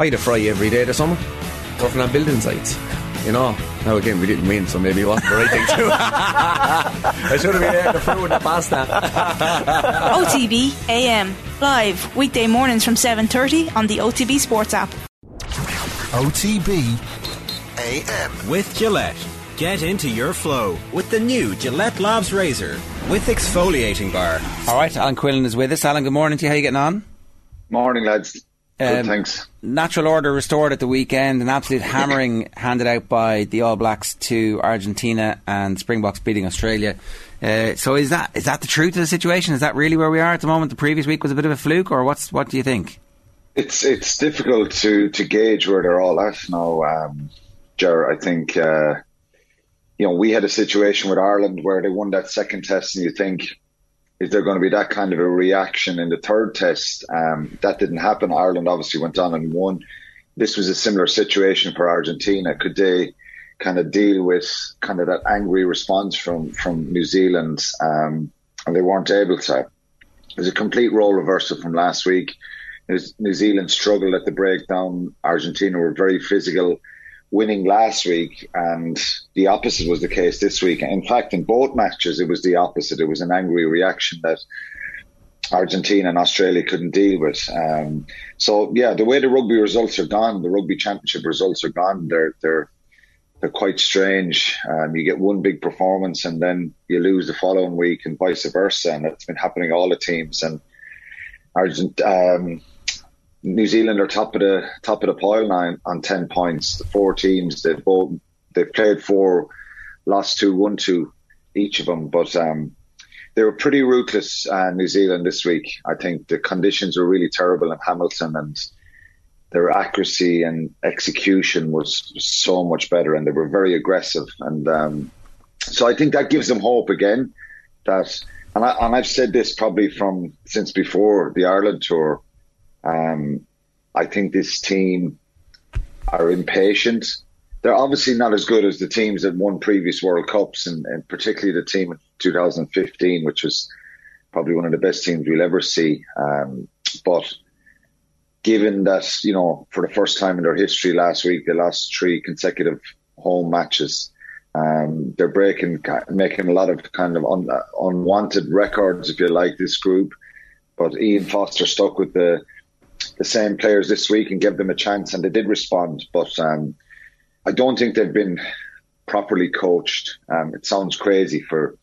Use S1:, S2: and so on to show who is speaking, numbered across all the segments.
S1: I had a fry every day this summer, working on building sites. You know, now again we didn't win, so maybe it wasn't the right thing to do. I should have been there to fruit and the pasta.
S2: OTB AM live weekday mornings from 7:30 on the OTB Sports app.
S3: OTB AM
S4: with Gillette. Get into your flow with the new Gillette Labs Razor with exfoliating bar.
S5: All right, Alan Quinlan is with us. Alan, good morning to you. How are you getting on?
S6: Morning, lads.
S5: Um,
S6: thanks.
S5: Natural order restored at the weekend. An absolute hammering handed out by the All Blacks to Argentina and Springboks beating Australia. Uh, so is that is that the truth of the situation? Is that really where we are at the moment? The previous week was a bit of a fluke, or what's what do you think?
S6: It's it's difficult to, to gauge where they're all at now, um, Ger. I think uh, you know we had a situation with Ireland where they won that second test, and you think is there going to be that kind of a reaction in the third test? Um, that didn't happen. Ireland obviously went on and won. This was a similar situation for Argentina. Could they kind of deal with kind of that angry response from from New Zealand? Um, and they weren't able to. It was a complete role reversal from last week. New Zealand struggled at the breakdown. Argentina were very physical, winning last week, and the opposite was the case this week. In fact, in both matches, it was the opposite. It was an angry reaction that Argentina and Australia couldn't deal with. Um, so, yeah, the way the rugby results are gone, the rugby championship results are gone. They're they're they're quite strange. Um, you get one big performance and then you lose the following week, and vice versa. And it's been happening all the teams. And Argent, um, New Zealand are top of the top of the pile now on ten points. The four teams they've both they've played four, lost two, won two, each of them. But um, they were pretty ruthless, uh, New Zealand this week. I think the conditions were really terrible in Hamilton, and their accuracy and execution was so much better, and they were very aggressive. And um, so I think that gives them hope again. That and, I, and I've said this probably from since before the Ireland tour. Um, I think this team are impatient. They're obviously not as good as the teams that won previous World Cups, and, and particularly the team in 2015, which was probably one of the best teams we'll ever see. Um, but given that, you know, for the first time in their history last week, they lost three consecutive home matches. Um, they're breaking, making a lot of kind of un, unwanted records, if you like, this group. But Ian Foster stuck with the the same players this week and give them a chance, and they did respond. But um, I don't think they've been properly coached. Um, it sounds crazy for,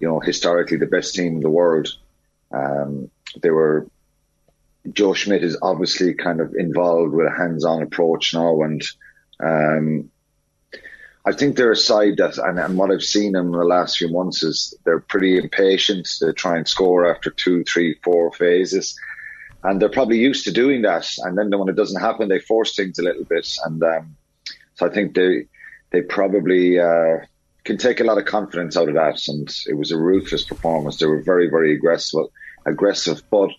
S6: you know, historically the best team in the world. Um, they were. Joe Schmidt is obviously kind of involved with a hands-on approach now, and um, I think they're a side that, and, and what I've seen in the last few months is they're pretty impatient. They try and score after two, three, four phases and they're probably used to doing that. And then when it doesn't happen, they force things a little bit. And um, so I think they they probably uh, can take a lot of confidence out of that. And it was a ruthless performance. They were very very aggressive, aggressive. But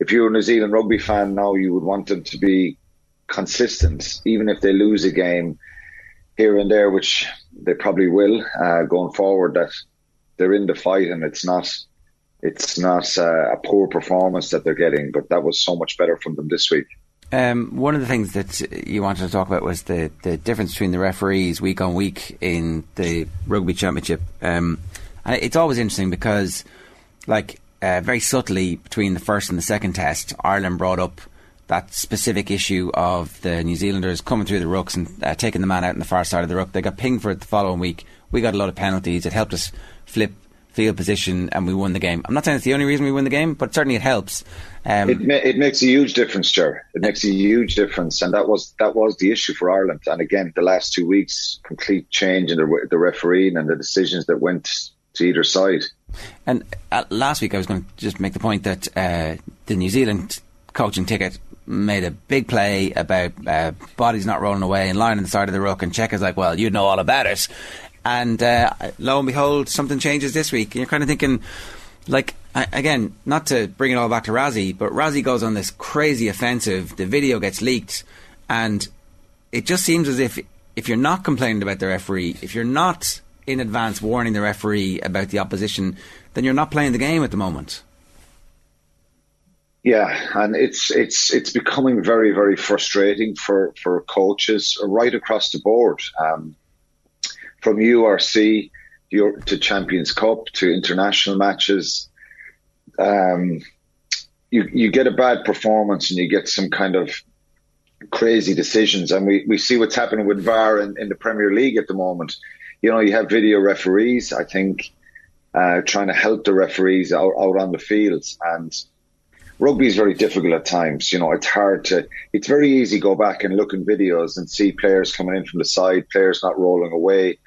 S6: if you're a New Zealand rugby fan now, you would want them to be consistent, even if they lose a game here and there, which they probably will uh, going forward. That they're in the fight and it's not it's not uh, a poor performance that they're getting, but that was so much better from them this week.
S5: Um, one of the things that you wanted to talk about was the, the difference between the referees week on week in the rugby championship. Um, and it's always interesting because, like, uh, very subtly between the first and the second test, Ireland brought up that specific issue of the New Zealanders coming through the rucks and uh, taking the man out on the far side of the ruck. They got pinged for it the following week. We got a lot of penalties. It helped us flip field position and we won the game. I'm not saying it's the only reason we win the game, but certainly it helps. Um,
S6: it, ma- it makes a huge difference, Joe. It makes a huge difference, and that was that was the issue for Ireland. And again, the last two weeks, complete change in the, the refereeing and the decisions that went to either side.
S5: And uh, last week, I was going to just make the point that uh, the New Zealand coaching ticket made a big play about uh, bodies not rolling away and lying on the side of the ruck, and Cheika's like, "Well, you know all about it." And uh, lo and behold, something changes this week. And you're kind of thinking, like, again, not to bring it all back to Rassie, but Rassie goes on this crazy offensive. The video gets leaked. And it just seems as if if you're not complaining about the referee, if you're not in advance warning the referee about the opposition, then you're not playing the game at the moment.
S6: Yeah, and it's it's it's becoming very very frustrating for for coaches right across the board, um, from URC to Champions Cup to international matches. Um, you you get a bad performance and you get some kind of crazy decisions, and we, we see what's happening with VAR in, in the Premier League at the moment. You know, you have video referees. I think uh, trying to help the referees out, out on the fields and rugby is very difficult at times. You know, it's hard to, it's very easy to go back and look in videos and see players coming in from the side, players not rolling away,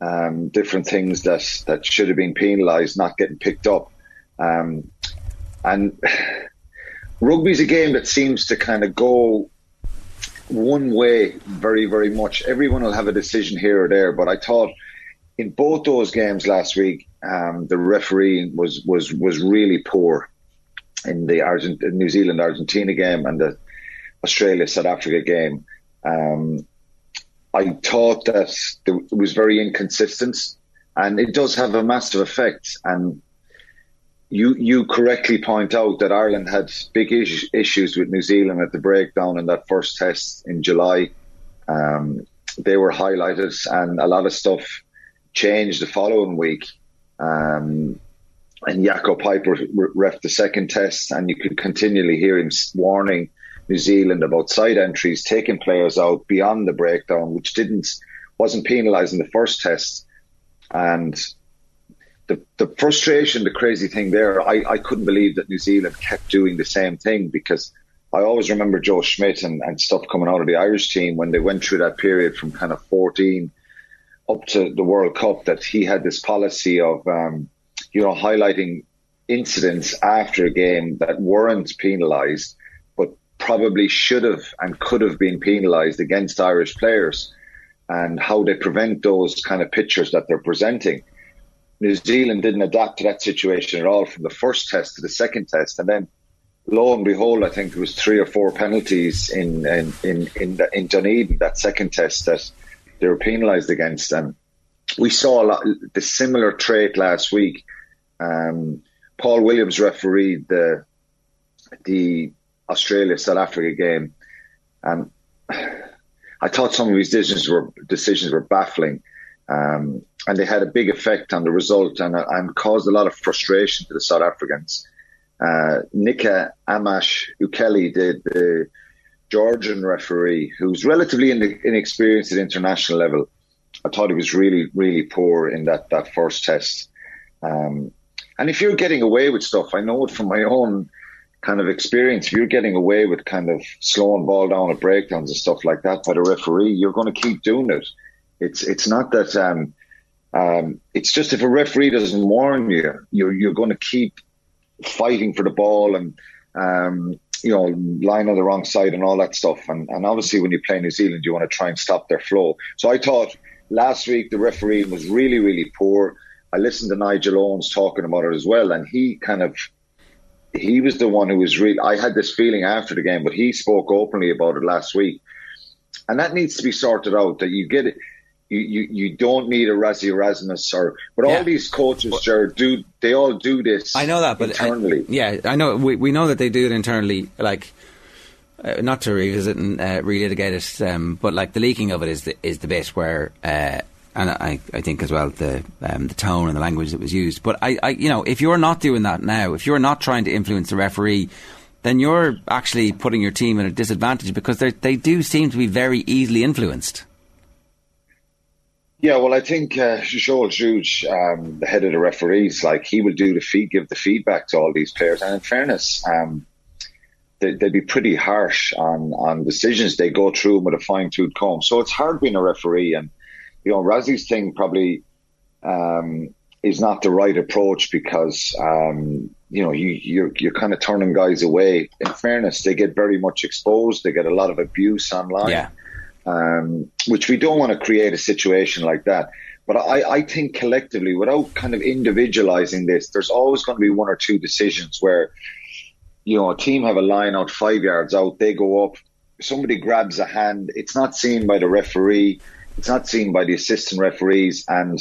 S6: um, different things that, that should have been penalised, not getting picked up. Um, and rugby is a game that seems to kind of go one way very, very much. Everyone will have a decision here or there, but I thought in both those games last week, um, the referee was, was, was really poor in the Argent- New Zealand Argentina game and the Australia South Africa game. Um, I thought that it was very inconsistent, and it does have a massive effect. And you you correctly point out that Ireland had big is- issues with New Zealand at the breakdown in that first test in July. Um, they were highlighted, and a lot of stuff changed the following week. Um, and Jaco Peyper ref the second test, and you could continually hear him warning New Zealand about side entries, taking players out beyond the breakdown, which didn't wasn't penalised in the first test. And the the frustration, the crazy thing there, I, I couldn't believe that New Zealand kept doing the same thing because I always remember Joe Schmidt and, and stuff coming out of the Irish team when they went through that period from kind of 14 up to the World Cup that he had this policy of um, you know, highlighting incidents after a game that weren't penalised, probably should have and could have been penalised against Irish players and how they prevent those kind of pictures that they're presenting. New Zealand didn't adapt to that situation at all from the first test to the second test. And then lo and behold, I think there was three or four penalties in, in, in, in, in Dunedin, that second test that they were penalised against. And we saw a lot, the similar trait last week um, Paul Williams refereed the the Australia South Africa game, and I thought some of his decisions were decisions were baffling, um, and they had a big effect on the result and, and caused a lot of frustration to the South Africans. Uh, Nika Amash Ukeli, the, the Georgian referee, who's relatively inexperienced at international level, I thought he was really, really poor in that, that first test. Um, and if you're getting away with stuff, I know it from my own kind of experience. If you're getting away with kind of slowing ball down at breakdowns and stuff like that by the referee, you're going to keep doing it. It's it's not that. Um, um, it's just if a referee doesn't warn you, you're you're going to keep fighting for the ball and um, you know lying on the wrong side and all that stuff. And and obviously when you play New Zealand, you want to try and stop their flow. So I thought last week the referee was really really poor. I listened to Nigel Owens talking about it as well, and he kind of he was the one who was really. I had this feeling after the game, but he spoke openly about it last week, and that needs to be sorted out. That you get it. You, you, you don't need a Rassie Erasmus or but yeah. all these coaches well, Jared, do they all do this
S5: I know that but
S6: internally
S5: I, yeah I know we, we know that they do it internally like uh, not to revisit and uh, relitigate it um, but like the leaking of it is the, is the bit where uh, and I, I think as well the um, the tone and the language that was used. But I, I, you know, if you're not doing that now, if you're not trying to influence the referee, then you're actually putting your team at a disadvantage because they do seem to be very easily influenced.
S6: Yeah, well, I think uh, Joël Jutge, um, the head of the referees, like he will do the feed, give the feedback to all these players. And in fairness, um, they, would be pretty harsh on on decisions. They go through with a fine tooth comb. So it's hard being a referee and you know, Rassie's thing probably um, is not the right approach because um, you know you you're, you're kind of turning guys away. In fairness, they get very much exposed. They get a lot of abuse online,
S5: yeah.
S6: um, which we don't want to create a situation like that. But I, I think collectively, without kind of individualizing this, there's always going to be one or two decisions where you know a team have a line out five yards out, they go up, somebody grabs a hand, it's not seen by the referee it's not seen by the assistant referees and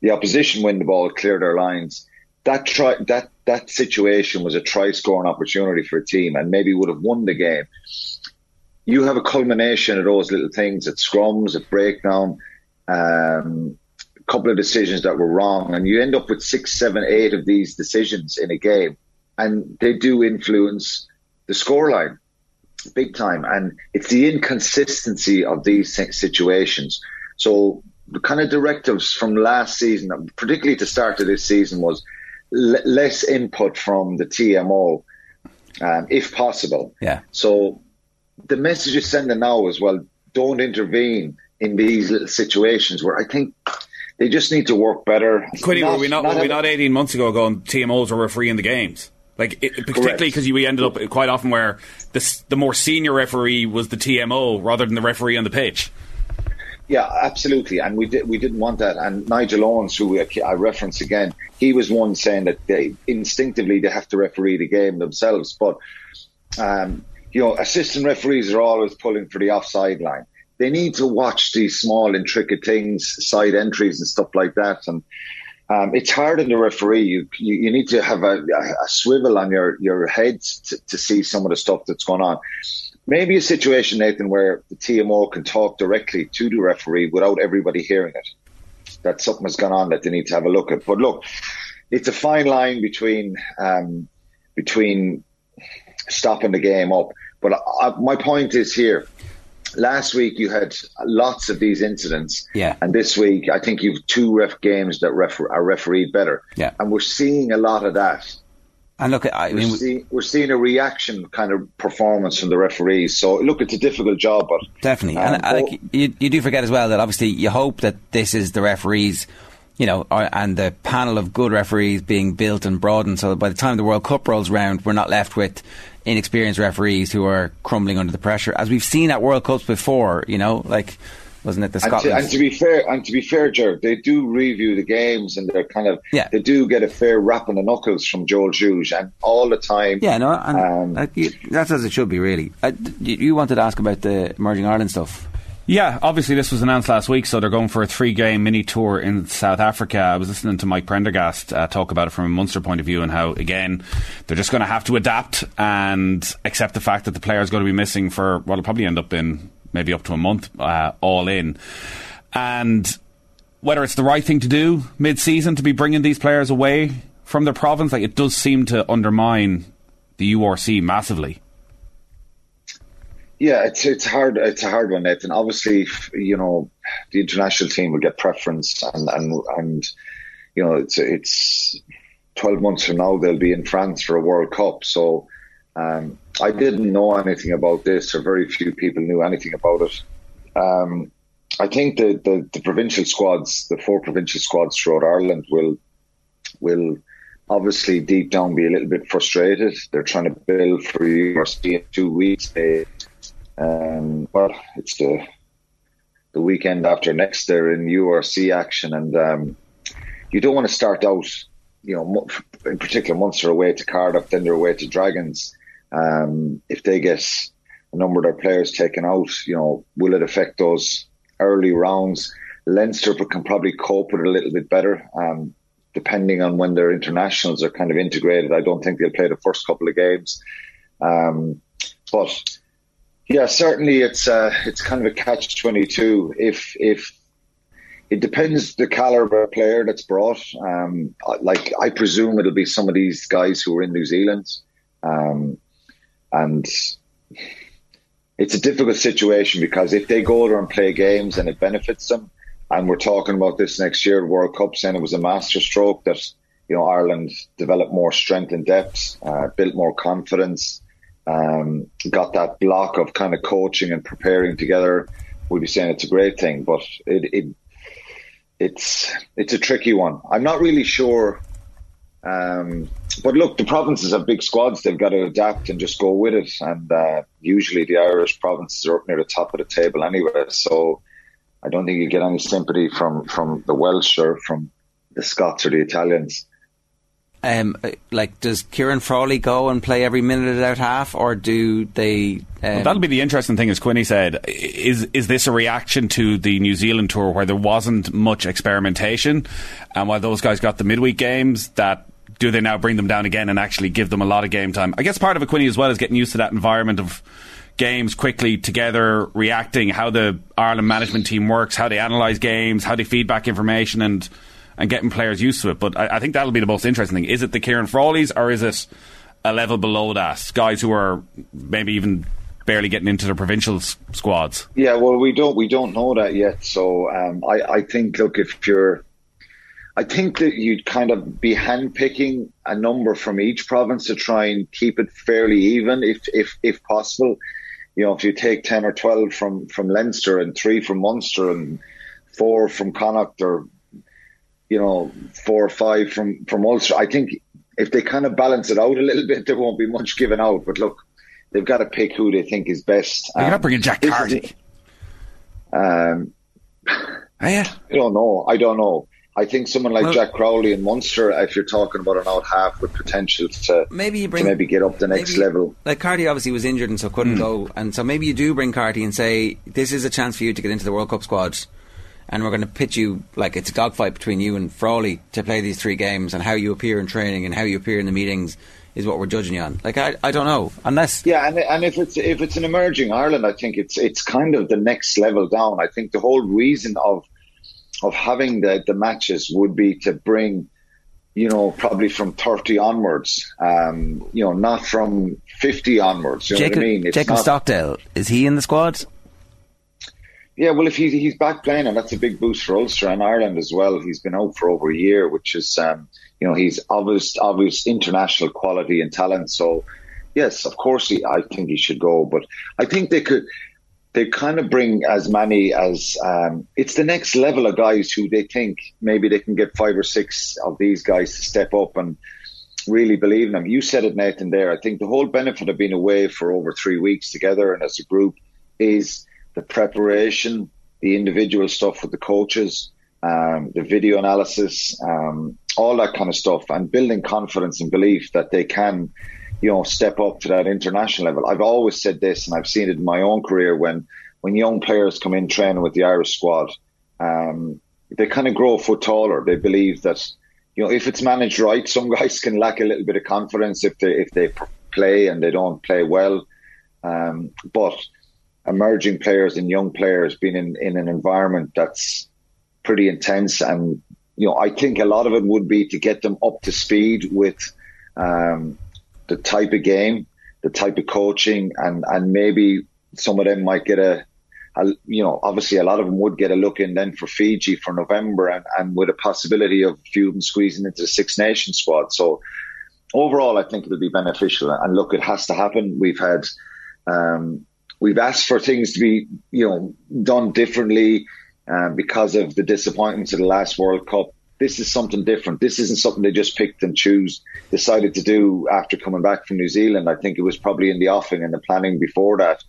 S6: the opposition win the ball, clear their lines. that try that that situation was a try scoring opportunity for a team and maybe would have won the game. You have a culmination of those little things at scrums, at breakdown, um, a couple of decisions that were wrong, and you end up with six, seven, eight of these decisions in a game, and they do influence the scoreline big time. And it's the inconsistency of these situations. So the kind of directives from last season, particularly the start of this season, was l- less input from the TMO, um, if possible.
S5: Yeah.
S6: So the message is sending now is well, don't intervene in these little situations where I think they just need to work better.
S7: Quinny, were we not, not were we not 18 months ago going TMOs were refereeing the games? Like it, particularly because we ended up quite often where the the more senior referee was the TMO rather than the referee on the pitch.
S6: Yeah, absolutely, and we did we didn't want that. And Nigel Owens, who I reference again, he was one saying that they instinctively they have to referee the game themselves. But um, you know, assistant referees are always pulling for the offside line. They need to watch these small, intricate things, side entries and stuff like that, and um, it's hard on the referee. You, you, you need to have a, a, swivel on your your head to, to, see some of the stuff that's going on. Maybe a situation, Nathan, where the TMO can talk directly to the referee without everybody hearing it. That something has gone on that they need to have a look at. But look, it's a fine line between um, between stopping the game up. But I, my point is here last week you had lots of these incidents.
S5: Yeah.
S6: And this week, I think you've two ref games that are refereed better.
S5: Yeah.
S6: And we're seeing a lot of that.
S5: And look, I
S6: we're
S5: mean,
S6: see, we're seeing a reaction kind of performance from the referees. So look, it's a difficult job, but
S5: definitely. Um, and uh, like, you, you do forget as well that obviously you hope that this is the referees you know, and the panel of good referees being built and broadened so that by the time the World Cup rolls around, we're not left with inexperienced referees who are crumbling under the pressure, as we've seen at World Cups before. You know, like wasn't it the Scotland?
S6: And to, and to be fair, and to be fair, Jared, they do review the games and they're kind of
S5: yeah.
S6: they do get a fair rap on the knuckles from Joël Jutge and all the time.
S5: Yeah, no, and, um, that's as it should be, really. Uh, you wanted to ask about the Emerging Ireland stuff.
S7: Yeah, obviously this was announced last week, so they're going for a three-game mini tour in South Africa. I was listening to Mike Prendergast uh, talk about it from a Munster point of view and how, again, they're just going to have to adapt and accept the fact that the player is going to be missing for what will probably end up in maybe up to a month, uh, all in. And whether it's the right thing to do mid-season to be bringing these players away from their province, like it does seem to undermine the URC massively.
S6: Yeah, it's it's hard. It's a hard one, Nathan. Obviously, you know, the international team will get preference, and and and you know, it's it's twelve months from now they'll be in France for a World Cup. So um, I didn't know anything about this, or very few people knew anything about it. Um, I think the, the the provincial squads, the four provincial squads throughout Ireland, will will obviously deep down be a little bit frustrated. They're trying to build for URC in two weeks. They um, well, it's the the weekend after next. They're in URC action, and um, you don't want to start out, you know, in particular once they're away to Cardiff, then they're away to Dragons. Um, if they get a number of their players taken out, you know, will it affect those early rounds? Leinster can probably cope with it a little bit better, um, depending on when their internationals are kind of integrated. I don't think they'll play the first couple of games, um, but yeah, certainly it's uh, it's kind of a catch twenty two. If if it depends the caliber of player that's brought. Um, like I presume it'll be some of these guys who are in New Zealand, um, and it's a difficult situation because if they go there and play games and it benefits them, and we're talking about this next year, World Cup, saying it was a masterstroke that you know Ireland developed more strength and depth, uh, built more confidence um, got that block of kind of coaching and preparing together, we'd be saying it's a great thing. But it, it it's it's a tricky one. I'm not really sure. Um, but look, the provinces have big squads. They've got to adapt and just go with it. And uh, usually the Irish provinces are up near the top of the table anyway. So I don't think you get any sympathy from, from the Welsh or from the Scots or the Italians.
S5: Um, like, does Ciarán Frawley go and play every minute of that half, or do they? Um,
S7: well, that'll be the interesting thing, as Quinny said. Is is this a reaction to the New Zealand tour where there wasn't much experimentation, and while those guys got the midweek games, that do they now bring them down again and actually give them a lot of game time? I guess part of it, Quinny, as well, is getting used to that environment of games quickly together, reacting, how the Ireland management team works, how they analyse games, how they feedback information, and and getting players used to it. But I, I think that'll be the most interesting thing. Is it the Ciarán Frawleys or is it a level below that? Guys who are maybe even barely getting into the provincial s- squads.
S6: Yeah, well, we don't we don't know that yet. So um, I I think look if you're, I think that you'd kind of be handpicking a number from each province to try and keep it fairly even, if if if possible. You know, if you take ten or twelve from from Leinster and three from Munster and four from Connacht or you know four or five from from Ulster, I think if they kind of balance it out a little bit, there won't be much given out. But look, they've got to pick who they think is best.
S7: You're
S6: Um,
S7: not bringing Jack
S6: this
S7: Carty.
S6: Um,
S7: yeah.
S6: I don't know. I don't know. I think someone like
S5: Well-
S6: Jack Crowley in Munster, if you're talking about an out half with potential to
S5: Maybe you
S6: to
S5: bring
S6: maybe get up the next
S5: maybe-
S6: level.
S5: Like Carty obviously was injured and so couldn't go, and so maybe you do bring Carty and say this is a chance for you to get into the World Cup squad, and we're going to pitch you like it's a dogfight between you and Frawley to play these three games, and how you appear in training and how you appear in the meetings is what we're judging you on. Like I, I don't know unless
S6: Yeah, and and if it's if it's an emerging Ireland, I think it's it's kind of the next level down. I think the whole reason of of having the the matches would be to bring, you know, probably from thirty onwards. Um, you know, not from fifty onwards. You know
S5: Jacob,
S6: what I mean? It's
S5: Jacob
S6: not-
S5: Stockdale is he in the squad?
S6: Yeah, well, if he's he's back playing, and that's a big boost for Ulster and Ireland as well. He's been out for over a year, which is, um, you know, he's obvious, obvious international quality and talent. So, yes, of course, he, I think he should go. But I think they could, they kind of bring as many as um, it's the next level of guys who they think maybe they can get five or six of these guys to step up and really believe in them. You said it, Nathan. There, I think the whole benefit of being away for over three weeks together and as a group is the preparation, the individual stuff with the coaches, um, the video analysis, um, all that kind of stuff, and building confidence and belief that they can, you know, step up to that international level. I've always said this, and I've seen it in my own career when when young players come in training with the Irish squad, um, they kind of grow a foot taller. They believe that, you know, if it's managed right, some guys can lack a little bit of confidence if they if they play and they don't play well. Um, but emerging players and young players being in, in an environment that's pretty intense and you know I think a lot of it would be to get them up to speed with um, the type of game, the type of coaching, and and maybe some of them might get a, a you know obviously a lot of them would get a look in then for Fiji for November and, and with a possibility of a few of them squeezing into the Six Nations squad. So overall, I think it'll be beneficial. And look, it has to happen. We've had um, we've asked for things to be you know done differently um, because of the disappointments of the last World Cup. This is something different. This isn't something they just picked and choose, decided to do after coming back from New Zealand. I think it was probably in the offing and the planning before that.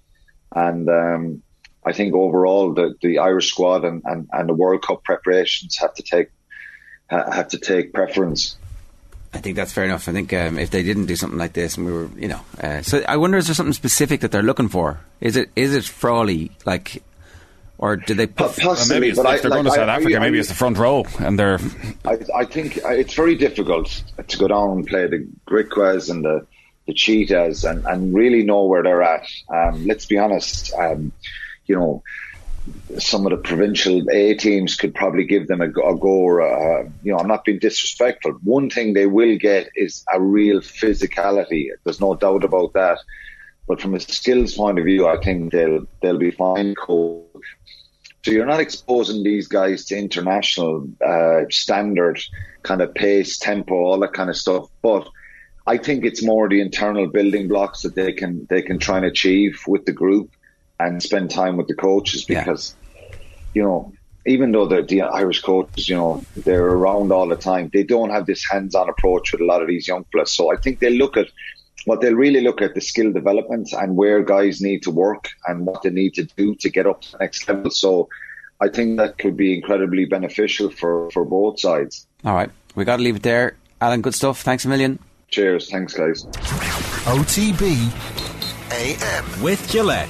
S6: And um, I think overall, the, the Irish squad and, and, and the World Cup preparations have to take ha- have to take preference.
S5: I think that's fair enough. I think um, if they didn't do something like this, and we were, you know, uh, so I wonder is there something specific that they're looking for? Is it is it Frawley like, or did they?
S6: Po-
S5: Put,
S7: Well,
S6: Possibly,
S7: maybe it's,
S6: but
S7: if
S6: I,
S7: they're
S6: like,
S7: going to South
S6: I-
S7: Africa,
S6: I-
S7: maybe it's the front row, and they're
S6: I, I think it's very difficult to go down and play the Griquas and the, the Cheetahs and, and really know where they're at. Um, let's be honest, um, you know, some of the provincial A teams could probably give them a, go- a go. Or, uh, you know, I'm not being disrespectful. One thing they will get is a real physicality. There's no doubt about that. But from a skills point of view, I think they'll they'll be fine. Coach. So you're not exposing these guys to international uh, standard kind of pace, tempo, all that kind of stuff. But I think it's more the internal building blocks that they can they can try and achieve with the group and spend time with the coaches
S5: Yeah.
S6: because you know even though the, the Irish coaches you know they're around all the time, they don't have this hands-on approach with a lot of these young players. So I think they look at what they'll really look at the skill development and where guys need to work and what they need to do to get up to the next level. So I think that could be incredibly beneficial for, for both sides.
S5: all right, we got to leave it there. Alan, good stuff. Thanks a million.
S6: Cheers. Thanks, guys.
S3: OTB AM.
S4: With Gillette.